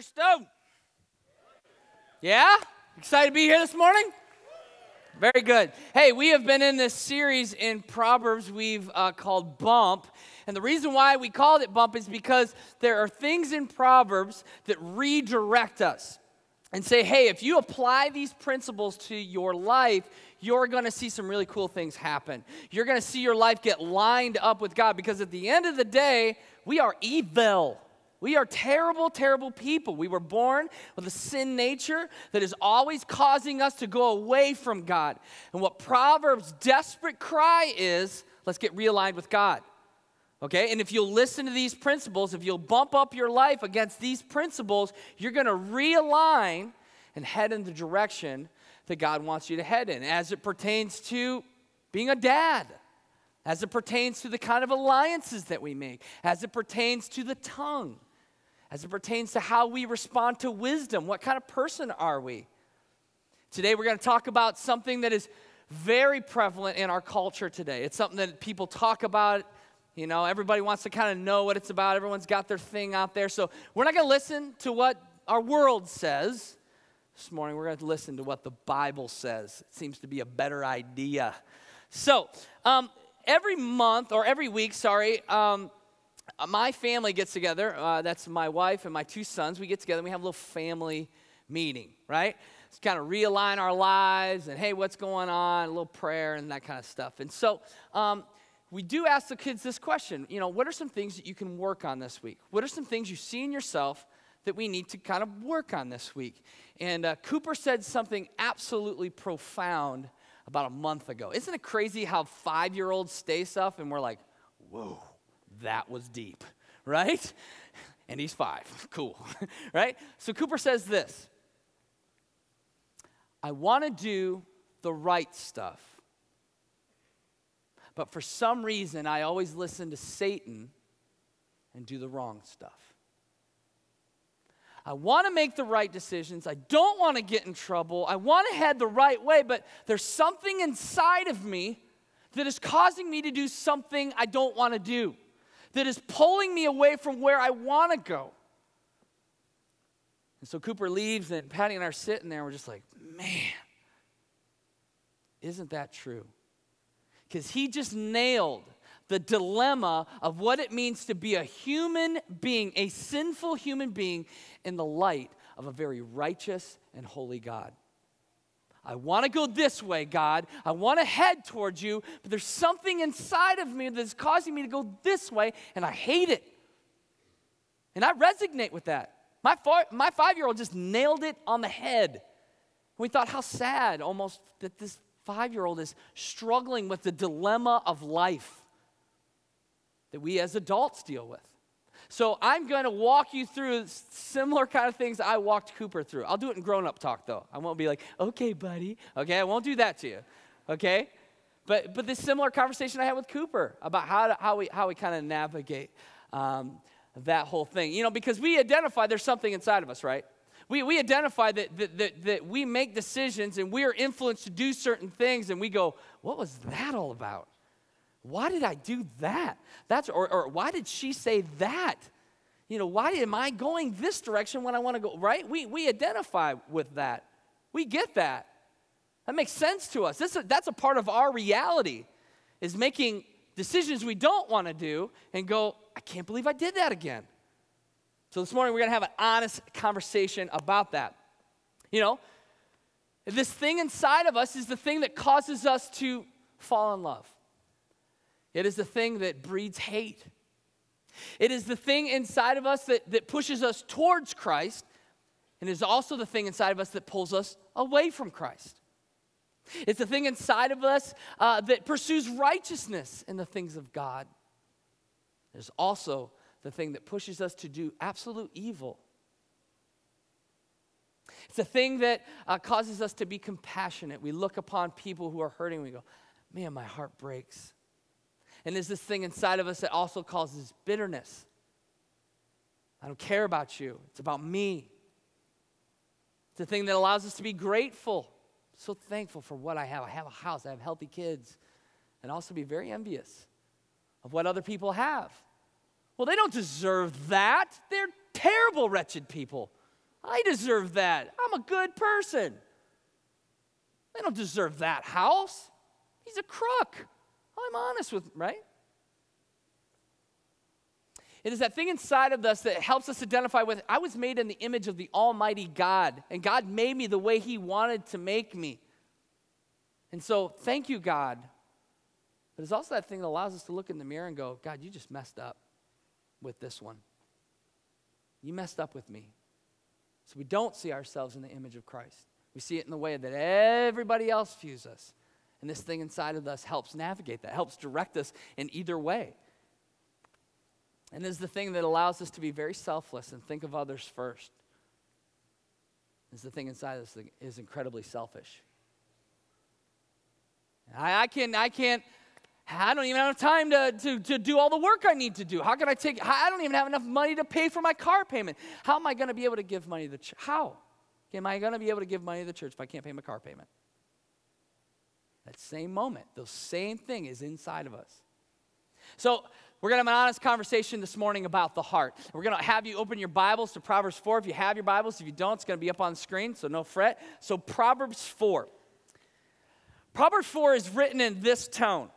Cornerstone? Yeah? Excited to be here this morning? Very good. Hey, we have been in this series in Proverbs we've uh, called Bump. And the reason why we called it Bump is because there are things in Proverbs that redirect us and say, hey, if you apply these principles to your life, you're going to see some really cool things happen. You're going to see your life get lined up with God because at the end of the day, we are evil. We are terrible, terrible people. We were born with a sin nature that is always causing us to go away from God. And what Proverbs' desperate cry is let's get realigned with God. Okay? And if you'll listen to these principles, if you'll bump up your life against these principles, you're going to realign and head in the direction that God wants you to head in as it pertains to being a dad as it pertains to the kind of alliances that we make, as it pertains to the tongue, as it pertains to how we respond to wisdom. What kind of person are we? Today, we're going to talk about something that is very prevalent in our culture today. It's something that people talk about. You know, everybody wants to kind of know what it's about. Everyone's got their thing out there. So, we're not going to listen to what our world says. This morning, we're going to listen to what the Bible says. It seems to be a better idea. So, um, every month, or every week, sorry, um, my family gets together. Uh, that's my wife and my two sons. We get together we have a little family meeting, right? It's kind of realign our lives and hey, what's going on? A little prayer and that kind of stuff. And so um, we do ask the kids this question you know, what are some things that you can work on this week? What are some things you see in yourself that we need to kind of work on this week? And uh, Cooper said something absolutely profound about a month ago. Isn't it crazy how five year olds stay stuff and we're like, whoa, that was deep, right? And he's five. Cool, right? So Cooper says this I want to do the right stuff, but for some reason, I always listen to Satan and do the wrong stuff. I want to make the right decisions. I don't want to get in trouble. I want to head the right way, but there's something inside of me that is causing me to do something I don't want to do, that is pulling me away from where I want to go. And so Cooper leaves, and Patty and I are sitting there, and we're just like, man, isn't that true? Because he just nailed the dilemma of what it means to be a human being, a sinful human being, in the light of a very righteous and holy God. I want to go this way, God. I want to head towards you, but there's something inside of me that's causing me to go this way, and I hate it. And I resonate with that. My, my five year old just nailed it on the head. We thought how sad almost that this five year old is struggling with the dilemma of life that we as adults deal with. So I'm going to walk you through similar kind of things I walked Cooper through. I'll do it in grown up talk though. I won't be like, okay, buddy. Okay, I won't do that to you. Okay? But, but this similar conversation I had with Cooper about how, to, how we, how we kind of navigate um, that whole thing. You know, because we identify there's something inside of us, right? We, we identify that, that, that, that we make decisions and we are influenced to do certain things, and we go, what was that all about? Why did I do that? That's or, or why did she say that? You know, why am I going this direction when I want to go right? We we identify with that. We get that. That makes sense to us. This, that's a part of our reality, is making decisions we don't want to do and go, I can't believe I did that again. So this morning we're going to have an honest conversation about that. You know, this thing inside of us is the thing that causes us to fall in love. It is the thing that breeds hate. It is the thing inside of us that, that pushes us towards Christ, and is also the thing inside of us that pulls us away from Christ. It's the thing inside of us uh, that pursues righteousness in the things of God. There's also the thing that pushes us to do absolute evil. It's the thing that uh, causes us to be compassionate. We look upon people who are hurting, we go, man, my heart breaks. And there's this thing inside of us that also causes bitterness. I don't care about you, it's about me. It's a thing that allows us to be grateful, so thankful for what I have. I have a house, I have healthy kids, and also be very envious of what other people have. Well, they don't deserve that. They're terrible, wretched people. I deserve that. I'm a good person. They don't deserve that house. He's a crook. I'm honest with, right? It is that thing inside of us that helps us identify with I was made in the image of the Almighty God, and God made me the way He wanted to make me. And so, thank you, God. But it's also that thing that allows us to look in the mirror and go, God, you just messed up with this one. You messed up with me. So we don't see ourselves in the image of Christ. We see it in the way that everybody else views us. And this thing inside of us helps navigate that, helps direct us in either way. And is the thing that allows us to be very selfless and think of others first. Is the thing inside of us that is incredibly selfish. I, I, can, I can't, I don't even have time to, to, to do all the work I need to do. How can I take, I don't even have enough money to pay for my car payment. How am I going to be able to give money to the church? How? Am I going to be able to give money to the church if I can't pay my car payment? Same moment, the same thing is inside of us. So, we're going to have an honest conversation this morning about the heart. We're going to have you open your Bibles to Proverbs 4. If you have your Bibles, if you don't, it's going to be up on the screen, so no fret. So, Proverbs 4. Proverbs 4 is written in this tone.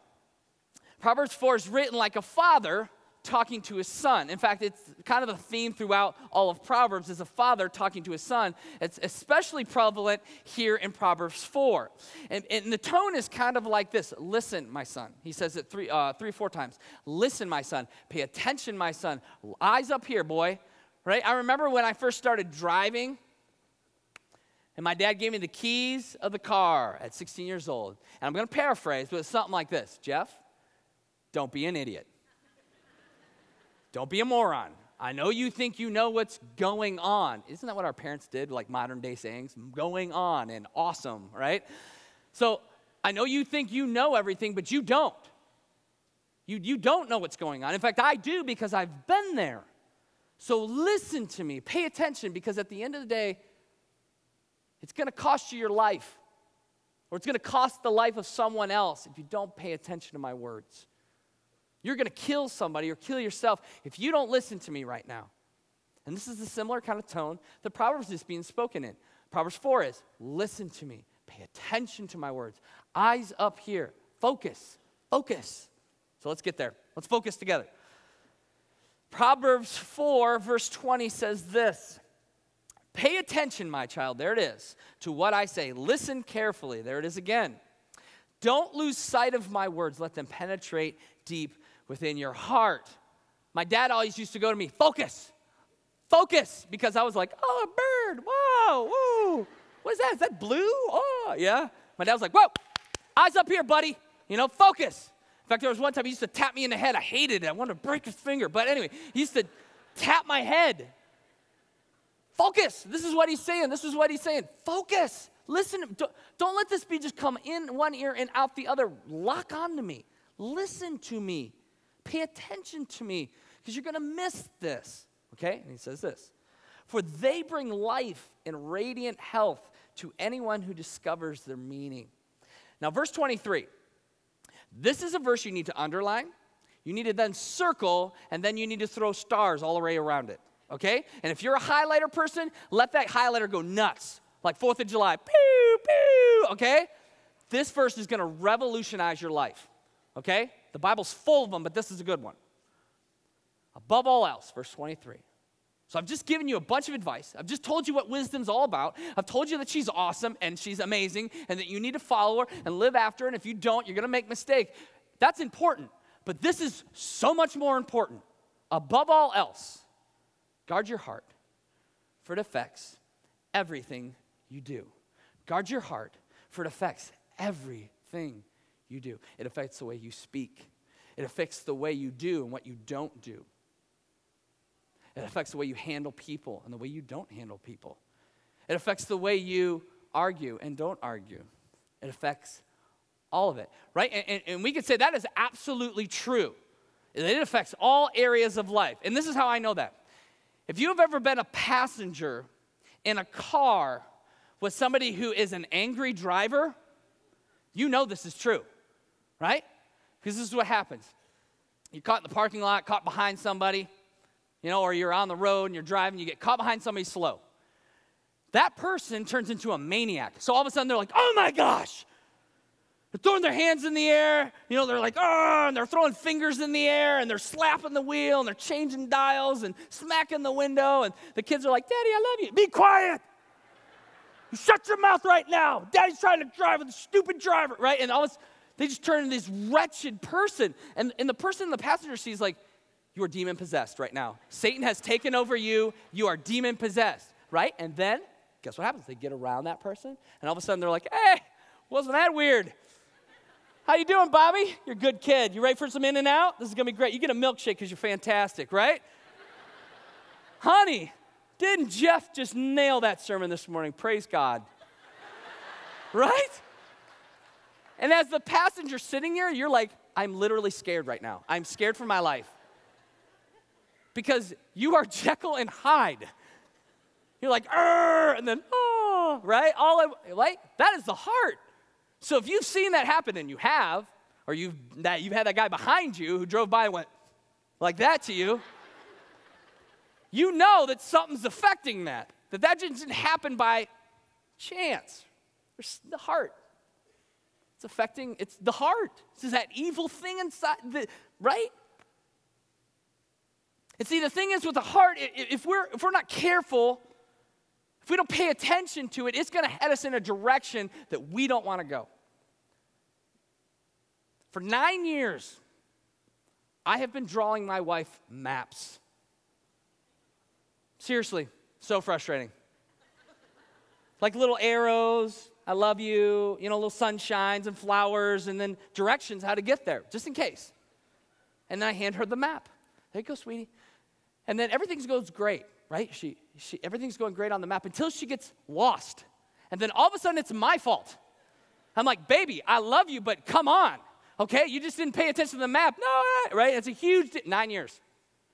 Proverbs 4 is written like a father talking to his son. In fact, it's kind of a theme throughout all of Proverbs is a father talking to his son. It's especially prevalent here in Proverbs 4. And, and the tone is kind of like this Listen, my son. He says it three, uh, three or four times. Listen, my son. Pay attention, my son. Eyes up here, boy. Right? I remember when I first started driving. And my dad gave me the keys of the car at 16 years old. And I'm going to paraphrase, but it's something like this Jeff, don't be an idiot. Don't be a moron. I know you think you know what's going on. Isn't that what our parents did, like modern day sayings? Going on and awesome, right? So I know you think you know everything, but you don't. You, you don't know what's going on. In fact, I do because I've been there. So listen to me, pay attention, because at the end of the day, it's going to cost you your life, or it's going to cost the life of someone else if you don't pay attention to my words. You're going to kill somebody or kill yourself if you don't listen to me right now. And this is a similar kind of tone that Proverbs is being spoken in. Proverbs 4 is listen to me, pay attention to my words, eyes up here, focus, focus. So let's get there. Let's focus together. Proverbs 4, verse 20 says this Pay attention, my child, there it is, to what I say. Listen carefully. There it is again. Don't lose sight of my words, let them penetrate deep within your heart. My dad always used to go to me, focus, focus, because I was like, oh, a bird, whoa, whoa. What is that? Is that blue? Oh, yeah. My dad was like, whoa, eyes up here, buddy. You know, focus. In fact, there was one time he used to tap me in the head. I hated it. I wanted to break his finger. But anyway, he used to tap my head. Focus. This is what he's saying. This is what he's saying. Focus. Listen. Don't, don't let this be just come in one ear and out the other. Lock on to me. Listen to me. Pay attention to me because you're going to miss this. Okay? And he says this For they bring life and radiant health to anyone who discovers their meaning. Now, verse 23. This is a verse you need to underline. You need to then circle, and then you need to throw stars all the way around it. Okay? And if you're a highlighter person, let that highlighter go nuts. Like 4th of July. Pew, pew. Okay? This verse is to revolutionize your life. Okay? The Bible's full of them, but this is a good one. Above all else, verse 23. So I've just given you a bunch of advice. I've just told you what wisdom's all about. I've told you that she's awesome and she's amazing and that you need to follow her and live after her. And if you don't, you're going to make mistake. That's important. But this is so much more important. Above all else, guard your heart, for it affects everything you do. Guard your heart, for it affects everything you do. It affects the way you speak, it affects the way you do and what you don't do. It affects the way you handle people and the way you don't handle people. It affects the way you argue and don't argue. It affects all of it, right? And, and, and we could say that is absolutely true. And it affects all areas of life. And this is how I know that. If you have ever been a passenger in a car with somebody who is an angry driver, you know this is true right? Because this is what happens. You're caught in the parking lot, caught behind somebody, you know, or you're on the road and you're driving, you get caught behind somebody slow. that person turns into a maniac. So all of a sudden they're like, oh my gosh. They're throwing their hands in the air. You know, they're like, oh, and they're throwing fingers in the air and they're slapping the wheel and they're changing dials and smacking the window. And the kids are like, Daddy, I love you. Be quiet. You shut your mouth right now. Daddy's trying to drive with a stupid driver, right? And all this, they just turn into this wretched person. And, and the person in the passenger seat is like, You are demon possessed right now. Satan has taken over you. You are demon possessed, right? And then guess what happens? They get around that person, and all of a sudden they're like, hey, wasn't that weird? How you doing, Bobby? You're a good kid. You ready for some In-N-Out? This is gonna be great. You get a milkshake because you're fantastic, right? Honey, didn't Jeff just nail that sermon this morning? Praise God. right? And as the passenger sitting here, you're like, I'm literally scared right now. I'm scared for my life. Because you are Jekyll and Hyde. You're like, and then, oh, right? All I, like, that is the heart. So if you've seen that happen, and you have, or you've, that, you've had that guy behind you who drove by and went like that to you, you know that something's affecting that. That that didn't happen by chance. There's the heart. It's affecting, it's the heart. This is that evil thing inside, the, right? And see, the thing is with the heart, if we're, if we're not careful, if we don't pay attention to it, it's going to head us in a direction that we don't want to go. For nine years, I have been drawing my wife maps. Seriously, so frustrating. like little arrows, I love you, you know, little sunshines and flowers, and then directions how to get there, just in case. And then I hand her the map. There you go, sweetie. And then everything goes great, right? She she, everything's going great on the map until she gets lost. And then all of a sudden, it's my fault. I'm like, baby, I love you, but come on. Okay, you just didn't pay attention to the map. No, right? It's a huge, di- nine years.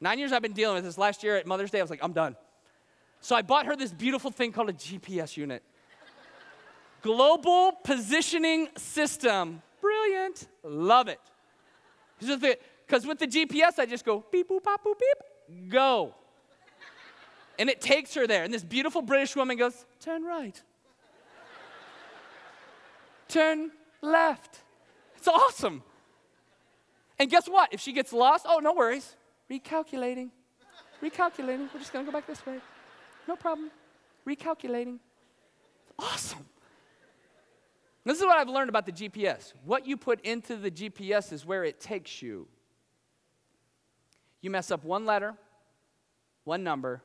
Nine years I've been dealing with this. Last year at Mother's Day, I was like, I'm done. So I bought her this beautiful thing called a GPS unit. Global Positioning System. Brilliant. Love it. Because with the GPS, I just go beep, boop, pop, boop, beep, go. And it takes her there. And this beautiful British woman goes, Turn right. Turn left. It's awesome. And guess what? If she gets lost, oh, no worries. Recalculating. Recalculating. We're just going to go back this way. No problem. Recalculating. Awesome. This is what I've learned about the GPS. What you put into the GPS is where it takes you. You mess up one letter, one number,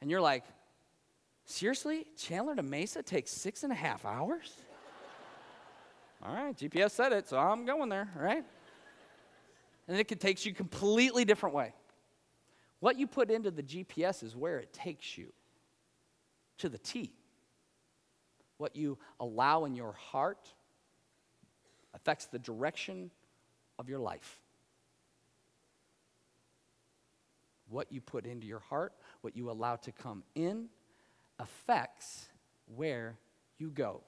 and you're like, seriously? Chandler to Mesa takes six and a half hours? all right, GPS said it, so I'm going there, right? And it could take you a completely different way. What you put into the GPS is where it takes you to the T. What you allow in your heart affects the direction of your life. What you put into your heart what you allow to come in affects where you go,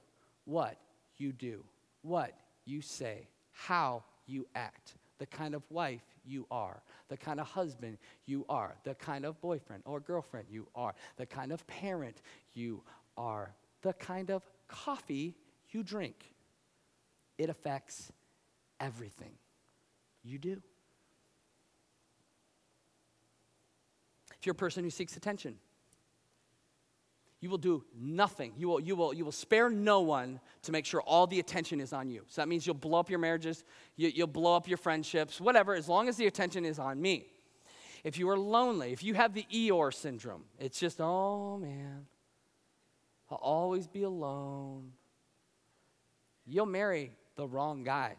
what you do, what you say, how you act, the kind of wife you are, the kind of husband you are, the kind of boyfriend or girlfriend you are, the kind of parent you are, the kind of coffee you drink. It affects everything you do. If you're a person who seeks attention, you will do nothing. You will, you, will, you will spare no one to make sure all the attention is on you. So that means you'll blow up your marriages, you, you'll blow up your friendships, whatever, as long as the attention is on me. If you are lonely, if you have the Eeyore syndrome, it's just, oh man, I'll always be alone. You'll marry the wrong guy.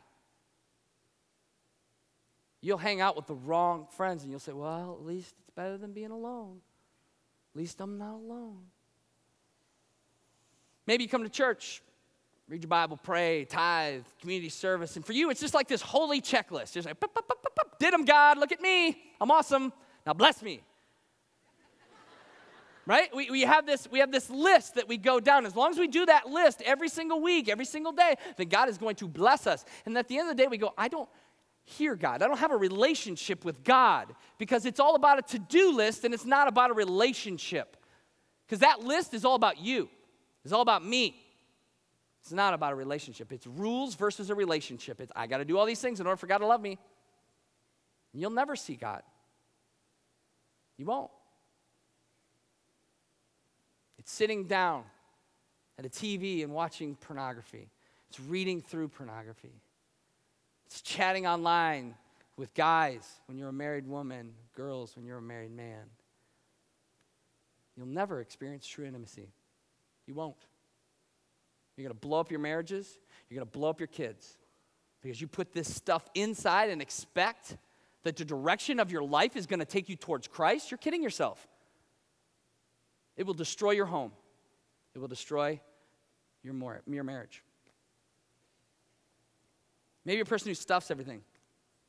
You'll hang out with the wrong friends and you'll say, well, at least it's better than being alone. At least I'm not alone. Maybe you come to church, read your Bible, pray, tithe, community service, and for you, it's just like this holy checklist. Just like, did them, God, look at me, I'm awesome, now bless me. Right? We, we, have this, we have this list that we go down. As long as we do that list every single week, every single day, then God is going to bless us. And at the end of the day, we go, I don't, hear God. I don't have a relationship with God because it's all about a to do list and it's not about a relationship. Because that list is all about you, it's all about me. It's not about a relationship. It's rules versus a relationship. It's I got to do all these things in order for God to love me. You'll never see God. You won't. Sitting down at a TV and watching pornography. It's reading through pornography. It's chatting online with guys when you're a married woman, girls when you're a married man. You'll never experience true intimacy. You won't. You're going to blow up your marriages, you're going to blow up your kids because you put this stuff inside and expect that the direction of your life is going to take you towards Christ. You're kidding yourself. It will destroy your home, it will destroy your, more, your marriage. Maybe a person who stuffs everything.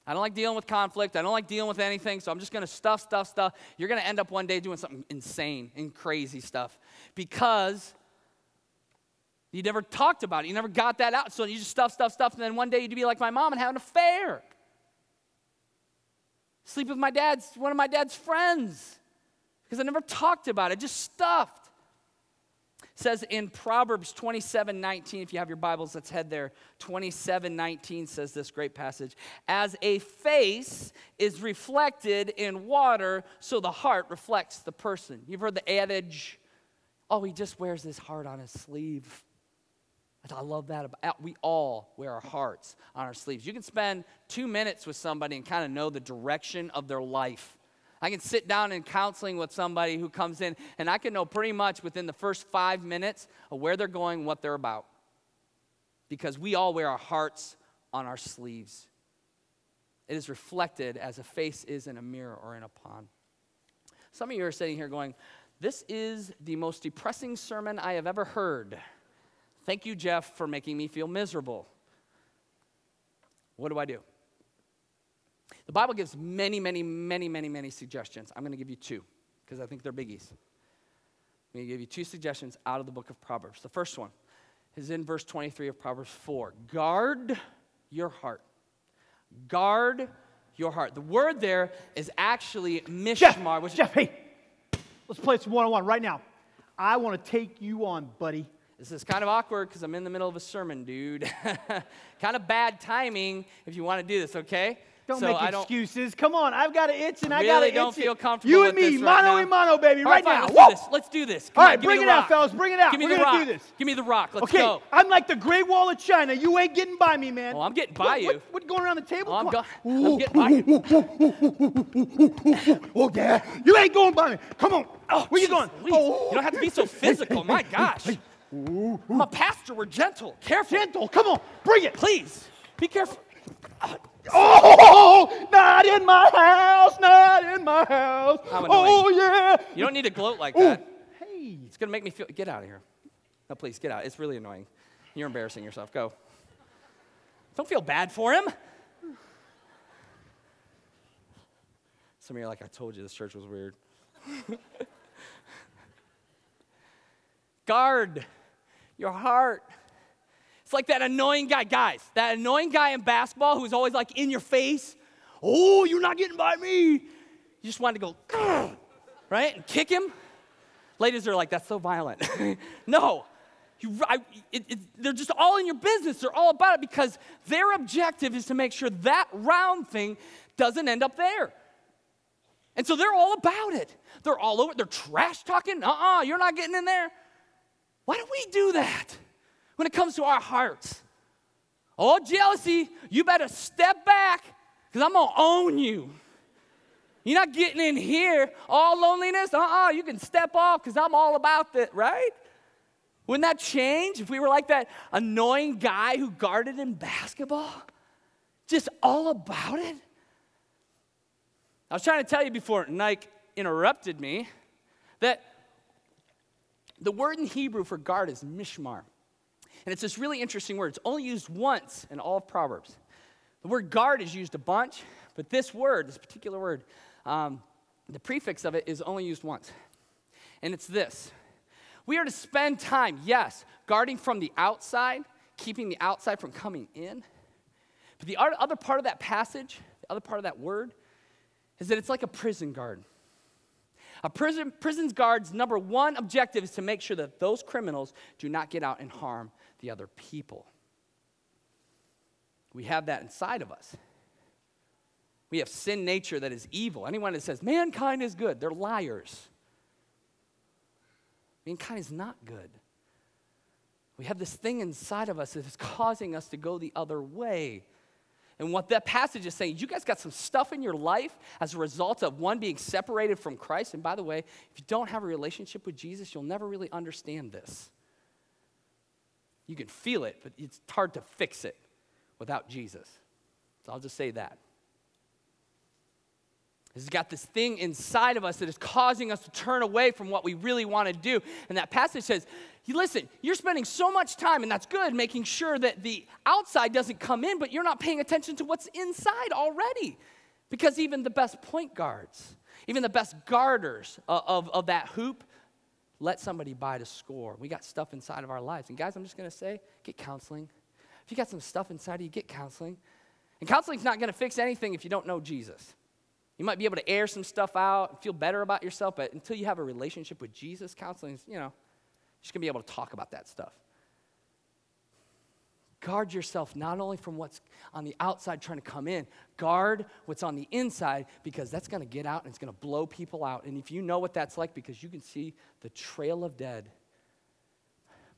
I don't like dealing with conflict. I don't like dealing with anything, so I'm just going to stuff, stuff, stuff. You're going to end up one day doing something insane and crazy stuff because you never talked about it. You never got that out. So you just stuff, stuff, stuff, and then one day you'd be like my mom and have an affair. Sleep with my dad's, one of my dad's friends because I never talked about it, just stuffed says in Proverbs 27 19, if you have your Bibles, let's head there. 27 19 says this great passage As a face is reflected in water, so the heart reflects the person. You've heard the adage, oh, he just wears his heart on his sleeve. I love that. About, we all wear our hearts on our sleeves. You can spend two minutes with somebody and kind of know the direction of their life I can sit down in counseling with somebody who comes in, and I can know pretty much within the first five minutes of where they're going, what they're about. Because we all wear our hearts on our sleeves. It is reflected as a face is in a mirror or in a pond. Some of you are sitting here going, This is the most depressing sermon I have ever heard. Thank you, Jeff, for making me feel miserable. What do I do? The Bible gives many, many, many, many, many suggestions. I'm going to give you two because I think they're biggies. I'm going to give you two suggestions out of the book of Proverbs. The first one is in verse 23 of Proverbs 4 Guard your heart. Guard your heart. The word there is actually mishmar. Jeff, which Jeff, hey, let's play some one on one right now. I want to take you on, buddy. This is kind of awkward because I'm in the middle of a sermon, dude. kind of bad timing if you want to do this, okay? Don't so make excuses. Come on, I've got an itch and I got really itch. don't feel comfortable You and me, right mano and mano, baby, Right fine, now. Let's Woo! do this. Let's do this. Come All on, right, me bring it out, fellas. Bring it out. Give me We're the gonna rock. do this. Give me the rock. Let's okay, go. I'm like the Great Wall of China. You ain't getting by me, man. Oh, I'm getting by what, you. What, what going around the table? Oh, I'm, go- on. I'm getting by you. Oh yeah, you ain't going by me. Come on. Oh, Where you going? Oh. You don't have to be so physical. My gosh. I'm a pastor. We're gentle. Careful. Gentle. Come on. Bring it. Please. Be careful. Oh, not in my house. Not in my house. Oh yeah. You don't need to gloat like that. Hey. It's going to make me feel. Get out of here. No, please, get out. It's really annoying. You're embarrassing yourself. Go. Don't feel bad for him. Some of you are like, I told you this church was weird. Guard your heart. It's like that annoying guy, guys, that annoying guy in basketball who's always like in your face. Oh, you're not getting by me. You just wanted to go, right? And kick him. Ladies are like, that's so violent. no. You, I, it, it, they're just all in your business. They're all about it because their objective is to make sure that round thing doesn't end up there. And so they're all about it. They're all over. They're trash talking. Uh uh-uh, uh, you're not getting in there. Why do we do that when it comes to our hearts? Oh, jealousy, you better step back because I'm going to own you. You're not getting in here. All loneliness, uh uh-uh, uh, you can step off because I'm all about that, right? Wouldn't that change if we were like that annoying guy who guarded in basketball? Just all about it? I was trying to tell you before Nike interrupted me that the word in Hebrew for guard is mishmar. And it's this really interesting word. It's only used once in all of Proverbs. The word guard is used a bunch, but this word, this particular word, um, the prefix of it is only used once. And it's this We are to spend time, yes, guarding from the outside, keeping the outside from coming in. But the other part of that passage, the other part of that word, is that it's like a prison guard. A prison, prison's guard's number one objective is to make sure that those criminals do not get out and harm the other people. We have that inside of us. We have sin nature that is evil. Anyone that says mankind is good, they're liars. Mankind is not good. We have this thing inside of us that is causing us to go the other way. And what that passage is saying, you guys got some stuff in your life as a result of one being separated from Christ. And by the way, if you don't have a relationship with Jesus, you'll never really understand this. You can feel it, but it's hard to fix it without Jesus. So I'll just say that. He's got this thing inside of us that is causing us to turn away from what we really want to do. And that passage says, listen, you're spending so much time, and that's good, making sure that the outside doesn't come in, but you're not paying attention to what's inside already. Because even the best point guards, even the best guarders of, of, of that hoop, let somebody buy to score. We got stuff inside of our lives. And guys, I'm just going to say, get counseling. If you got some stuff inside of you, get counseling. And counseling's not going to fix anything if you don't know Jesus. You might be able to air some stuff out and feel better about yourself, but until you have a relationship with Jesus, counseling is, you know, you're just gonna be able to talk about that stuff. Guard yourself not only from what's on the outside trying to come in, guard what's on the inside because that's gonna get out and it's gonna blow people out. And if you know what that's like, because you can see the trail of dead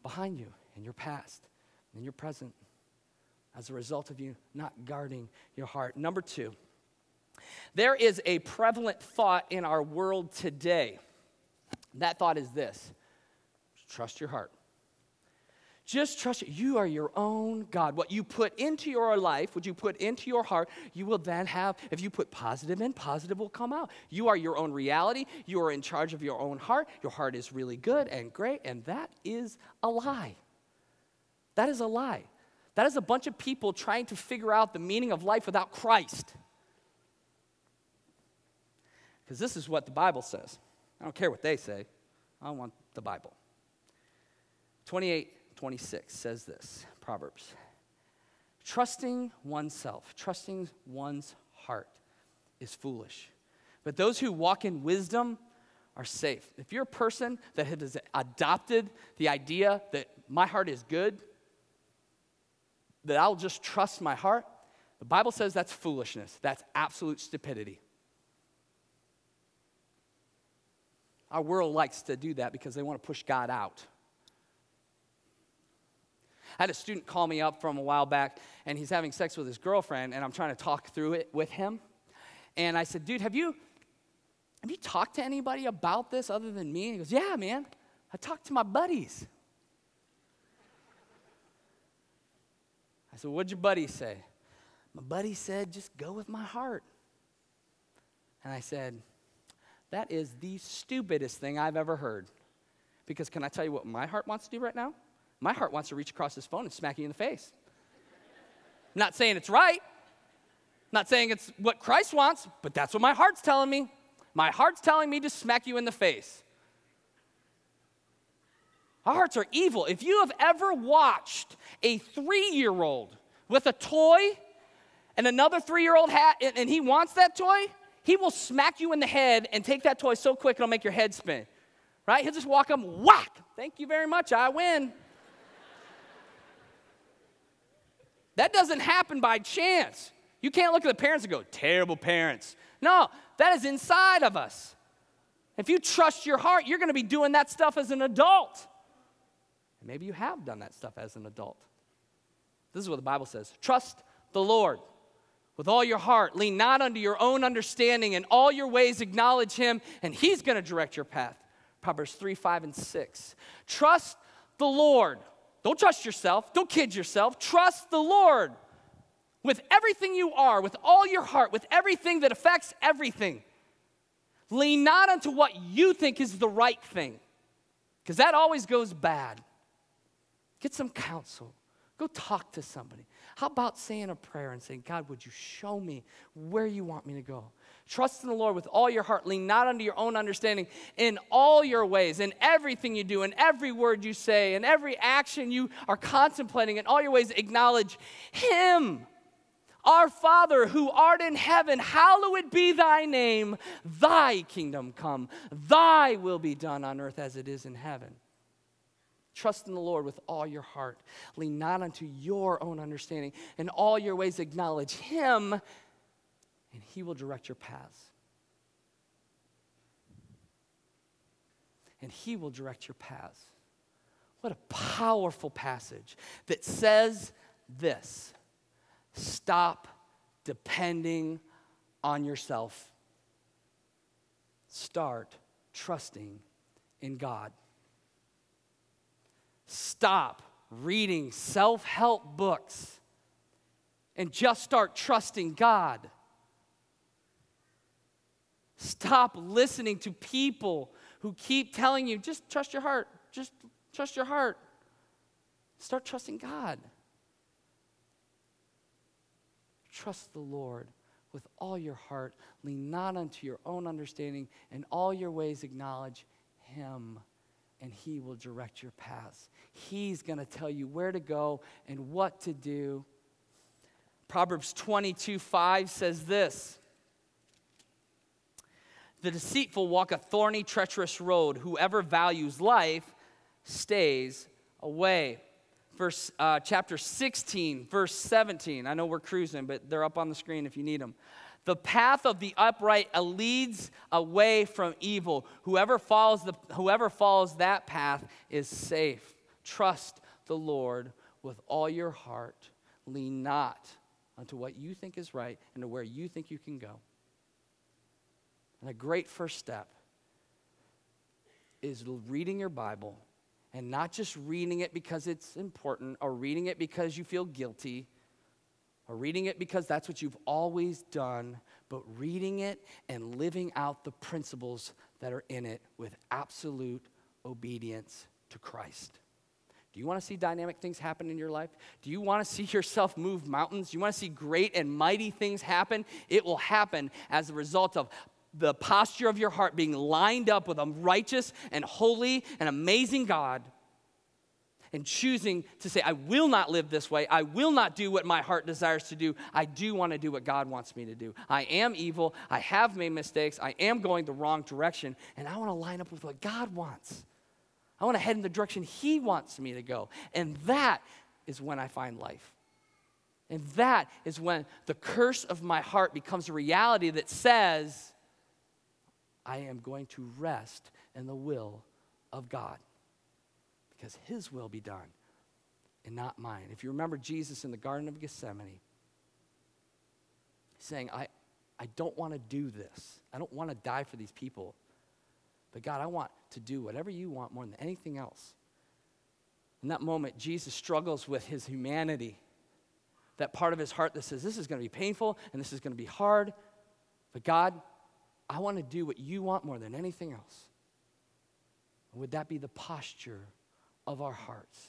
behind you in your past, in your present, as a result of you not guarding your heart. Number two, there is a prevalent thought in our world today. That thought is this trust your heart. Just trust it. You are your own God. What you put into your life, what you put into your heart, you will then have. If you put positive in, positive will come out. You are your own reality. You are in charge of your own heart. Your heart is really good and great, and that is a lie. That is a lie. That is a bunch of people trying to figure out the meaning of life without Christ. Because this is what the Bible says. I don't care what they say, I want the Bible. 28 26 says this Proverbs. Trusting oneself, trusting one's heart is foolish. But those who walk in wisdom are safe. If you're a person that has adopted the idea that my heart is good, that I'll just trust my heart, the Bible says that's foolishness. That's absolute stupidity. Our world likes to do that because they want to push God out. I had a student call me up from a while back, and he's having sex with his girlfriend, and I'm trying to talk through it with him. And I said, dude, have you have you talked to anybody about this other than me? And he goes, Yeah, man. I talked to my buddies. I said, What'd your buddy say? My buddy said, Just go with my heart. And I said, that is the stupidest thing I've ever heard. Because can I tell you what my heart wants to do right now? My heart wants to reach across this phone and smack you in the face. Not saying it's right, not saying it's what Christ wants, but that's what my heart's telling me. My heart's telling me to smack you in the face. Our hearts are evil. If you have ever watched a three year old with a toy and another three year old hat, and he wants that toy, he will smack you in the head and take that toy so quick it'll make your head spin. Right? He'll just walk up, whack. Thank you very much. I win. That doesn't happen by chance. You can't look at the parents and go, terrible parents. No, that is inside of us. If you trust your heart, you're going to be doing that stuff as an adult. And maybe you have done that stuff as an adult. This is what the Bible says trust the Lord with all your heart. Lean not unto your own understanding. In all your ways, acknowledge him, and he's going to direct your path. Proverbs 3, 5, and 6. Trust the Lord. Don't trust yourself. Don't kid yourself. Trust the Lord with everything you are, with all your heart, with everything that affects everything. Lean not unto what you think is the right thing, because that always goes bad. Get some counsel. Go talk to somebody. How about saying a prayer and saying, God, would you show me where you want me to go? Trust in the Lord with all your heart. Lean not unto your own understanding in all your ways, in everything you do, in every word you say, in every action you are contemplating, in all your ways, acknowledge Him. Our Father who art in heaven, hallowed be thy name. Thy kingdom come, thy will be done on earth as it is in heaven. Trust in the Lord with all your heart. Lean not unto your own understanding. In all your ways, acknowledge Him, and He will direct your paths. And He will direct your paths. What a powerful passage that says this stop depending on yourself, start trusting in God. Stop reading self help books and just start trusting God. Stop listening to people who keep telling you, just trust your heart, just trust your heart. Start trusting God. Trust the Lord with all your heart. Lean not unto your own understanding. In all your ways, acknowledge Him, and He will direct your paths. He's going to tell you where to go and what to do. Proverbs 22 5 says this The deceitful walk a thorny, treacherous road. Whoever values life stays away. Verse uh, chapter 16 verse 17 i know we're cruising but they're up on the screen if you need them the path of the upright leads away from evil. Whoever follows the whoever follows that path is safe. Trust the lord with all your heart. Lean not unto what you think is right and to where you think you can go and a great first step is reading your bible and not just reading it because it's important or reading it because you feel guilty or reading it because that's what you've always done, but reading it and living out the principles that are in it with absolute obedience to Christ. Do you want to see dynamic things happen in your life? Do you want to see yourself move mountains? Do you want to see great and mighty things happen? It will happen as a result of the posture of your heart being lined up with a righteous and holy and amazing God and choosing to say, I will not live this way. I will not do what my heart desires to do. I do want to do what God wants me to do. I am evil. I have made mistakes. I am going the wrong direction. And I want to line up with what God wants. I want to head in the direction He wants me to go. And that is when I find life. And that is when the curse of my heart becomes a reality that says, I am going to rest in the will of God because His will be done and not mine. If you remember Jesus in the Garden of Gethsemane saying, I, I don't want to do this, I don't want to die for these people, but God, I want to do whatever you want more than anything else. In that moment, Jesus struggles with his humanity, that part of his heart that says, This is going to be painful and this is going to be hard, but God, I want to do what you want more than anything else. Would that be the posture of our hearts?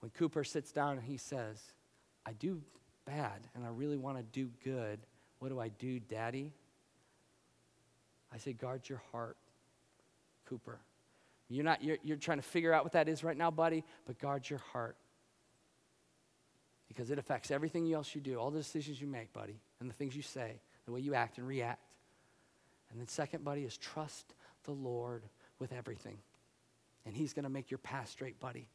When Cooper sits down and he says, I do bad and I really want to do good, what do I do, Daddy? I say, guard your heart, Cooper. You're not, you're, you're trying to figure out what that is right now, buddy, but guard your heart. Because it affects everything else you do, all the decisions you make, buddy, and the things you say the way you act and react. And then, second, buddy, is trust the Lord with everything. And He's going to make your path straight, buddy.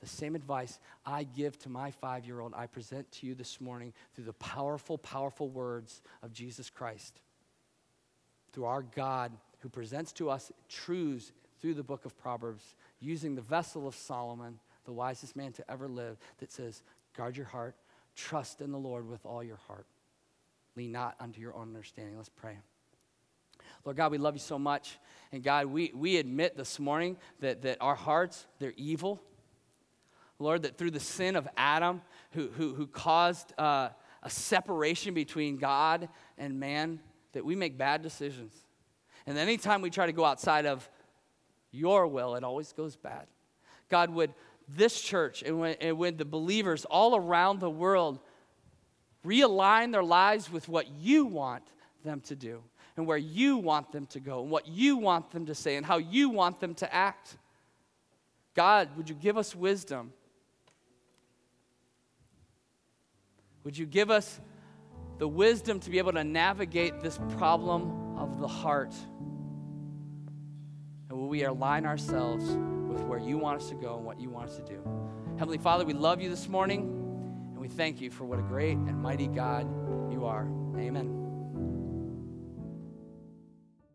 The same advice I give to my five year old, I present to you this morning through the powerful, powerful words of Jesus Christ. Through our God who presents to us truths through the book of Proverbs, using the vessel of Solomon, the wisest man to ever live, that says, Guard your heart, trust in the Lord with all your heart. Lean not unto your own understanding. Let's pray. Lord God, we love you so much. And God, we, we admit this morning that, that our hearts, they're evil. Lord, that through the sin of Adam, who, who, who caused uh, a separation between God and man, that we make bad decisions. And anytime we try to go outside of your will, it always goes bad. God, would this church and when, and when the believers all around the world realign their lives with what you want them to do and where you want them to go and what you want them to say and how you want them to act. God, would you give us wisdom? Would you give us the wisdom to be able to navigate this problem of the heart? And will we align ourselves with where you want us to go and what you want us to do? Heavenly Father, we love you this morning. We thank you for what a great and mighty God you are. Amen.